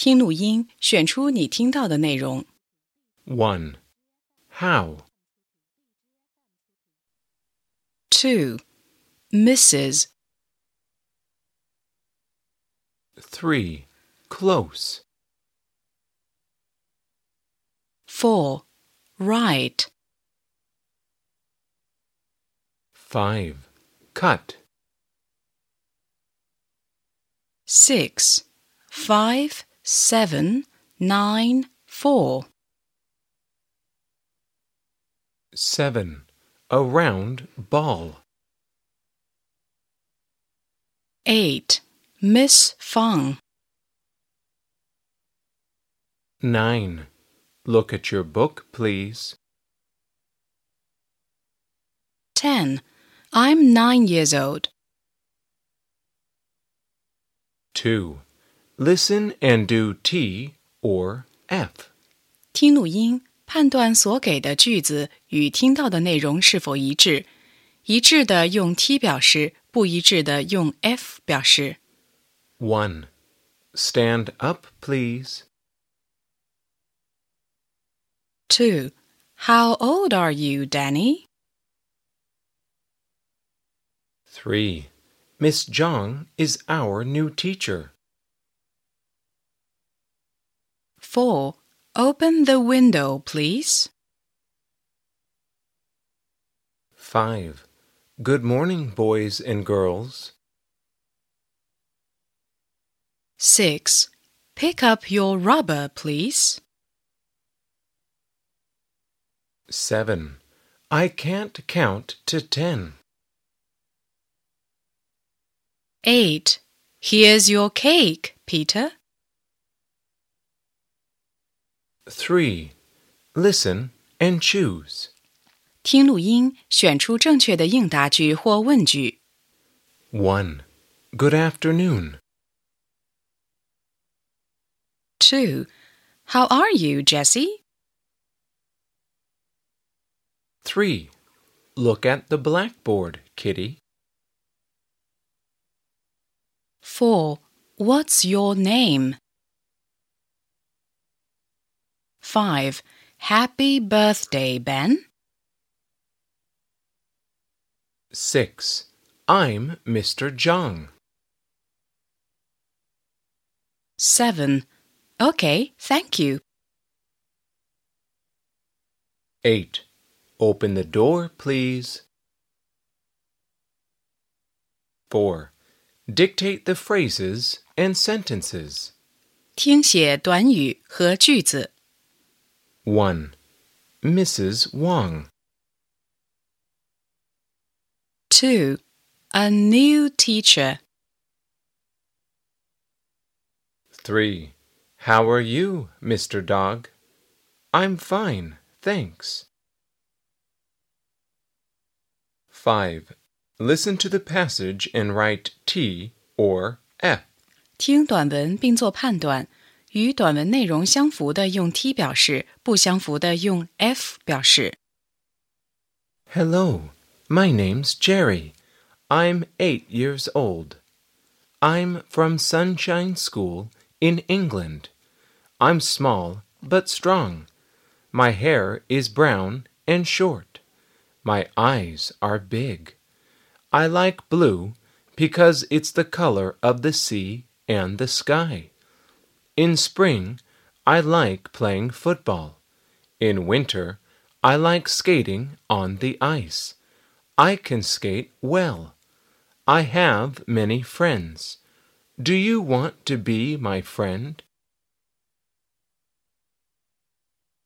听录音，选出你听到的内容。 1. How? Two, Mrs. 3. Close. Four, Right. 5. Cut. Six, Five, Seven, Nine, Four. 7. A round ball. Eight, Miss Fang. 9. Look at your book, please. Ten, I'm nine years old. 2. Listen and do T or F. 听录音，判断所给的句子与听到的内容是否一致。一致的用 T 表示，不一致的用 F 表示。 1. Stand up, please. Two, How old are you, Danny? 3. Miss Zhang is our new teacher. Four, Open the window, please. 5. Good morning, boys and girls. Six, Pick up your rubber, please. 7. I can't count to 10. Eight, Here's your cake, Peter. 3. Listen and choose. 听录音，选出正确的应答句或问句。 1. Good afternoon. Two, How are you, Jessie? 3. Look at the blackboard, Kitty. Four, What's your name? Five, Happy birthday, Ben. 6. I'm Mr. Zhang. Seven, Okay, thank you. 8. Open the door, please. 4. Dictate the phrases and sentences. 听写短语和句子。 1. Mrs. Wang. Two, A new teacher. 3. How are you, Mr. Dog? I'm fine, thanks. 5. Listen to the passage and write T or F. 听短文并做判断， 与短文内容相符的用 T 表示，不相符的用 F 表示。 Hello, my name's Jerry. I'm eight years old. I'm from Sunshine School in England. I'm small but strong. My hair is brown and short. My eyes are big. I like blue because it's the color of the sea and the sky. In spring, I like playing football. In winter, I like skating on the ice. I can skate well. I have many friends. Do you want to be my friend?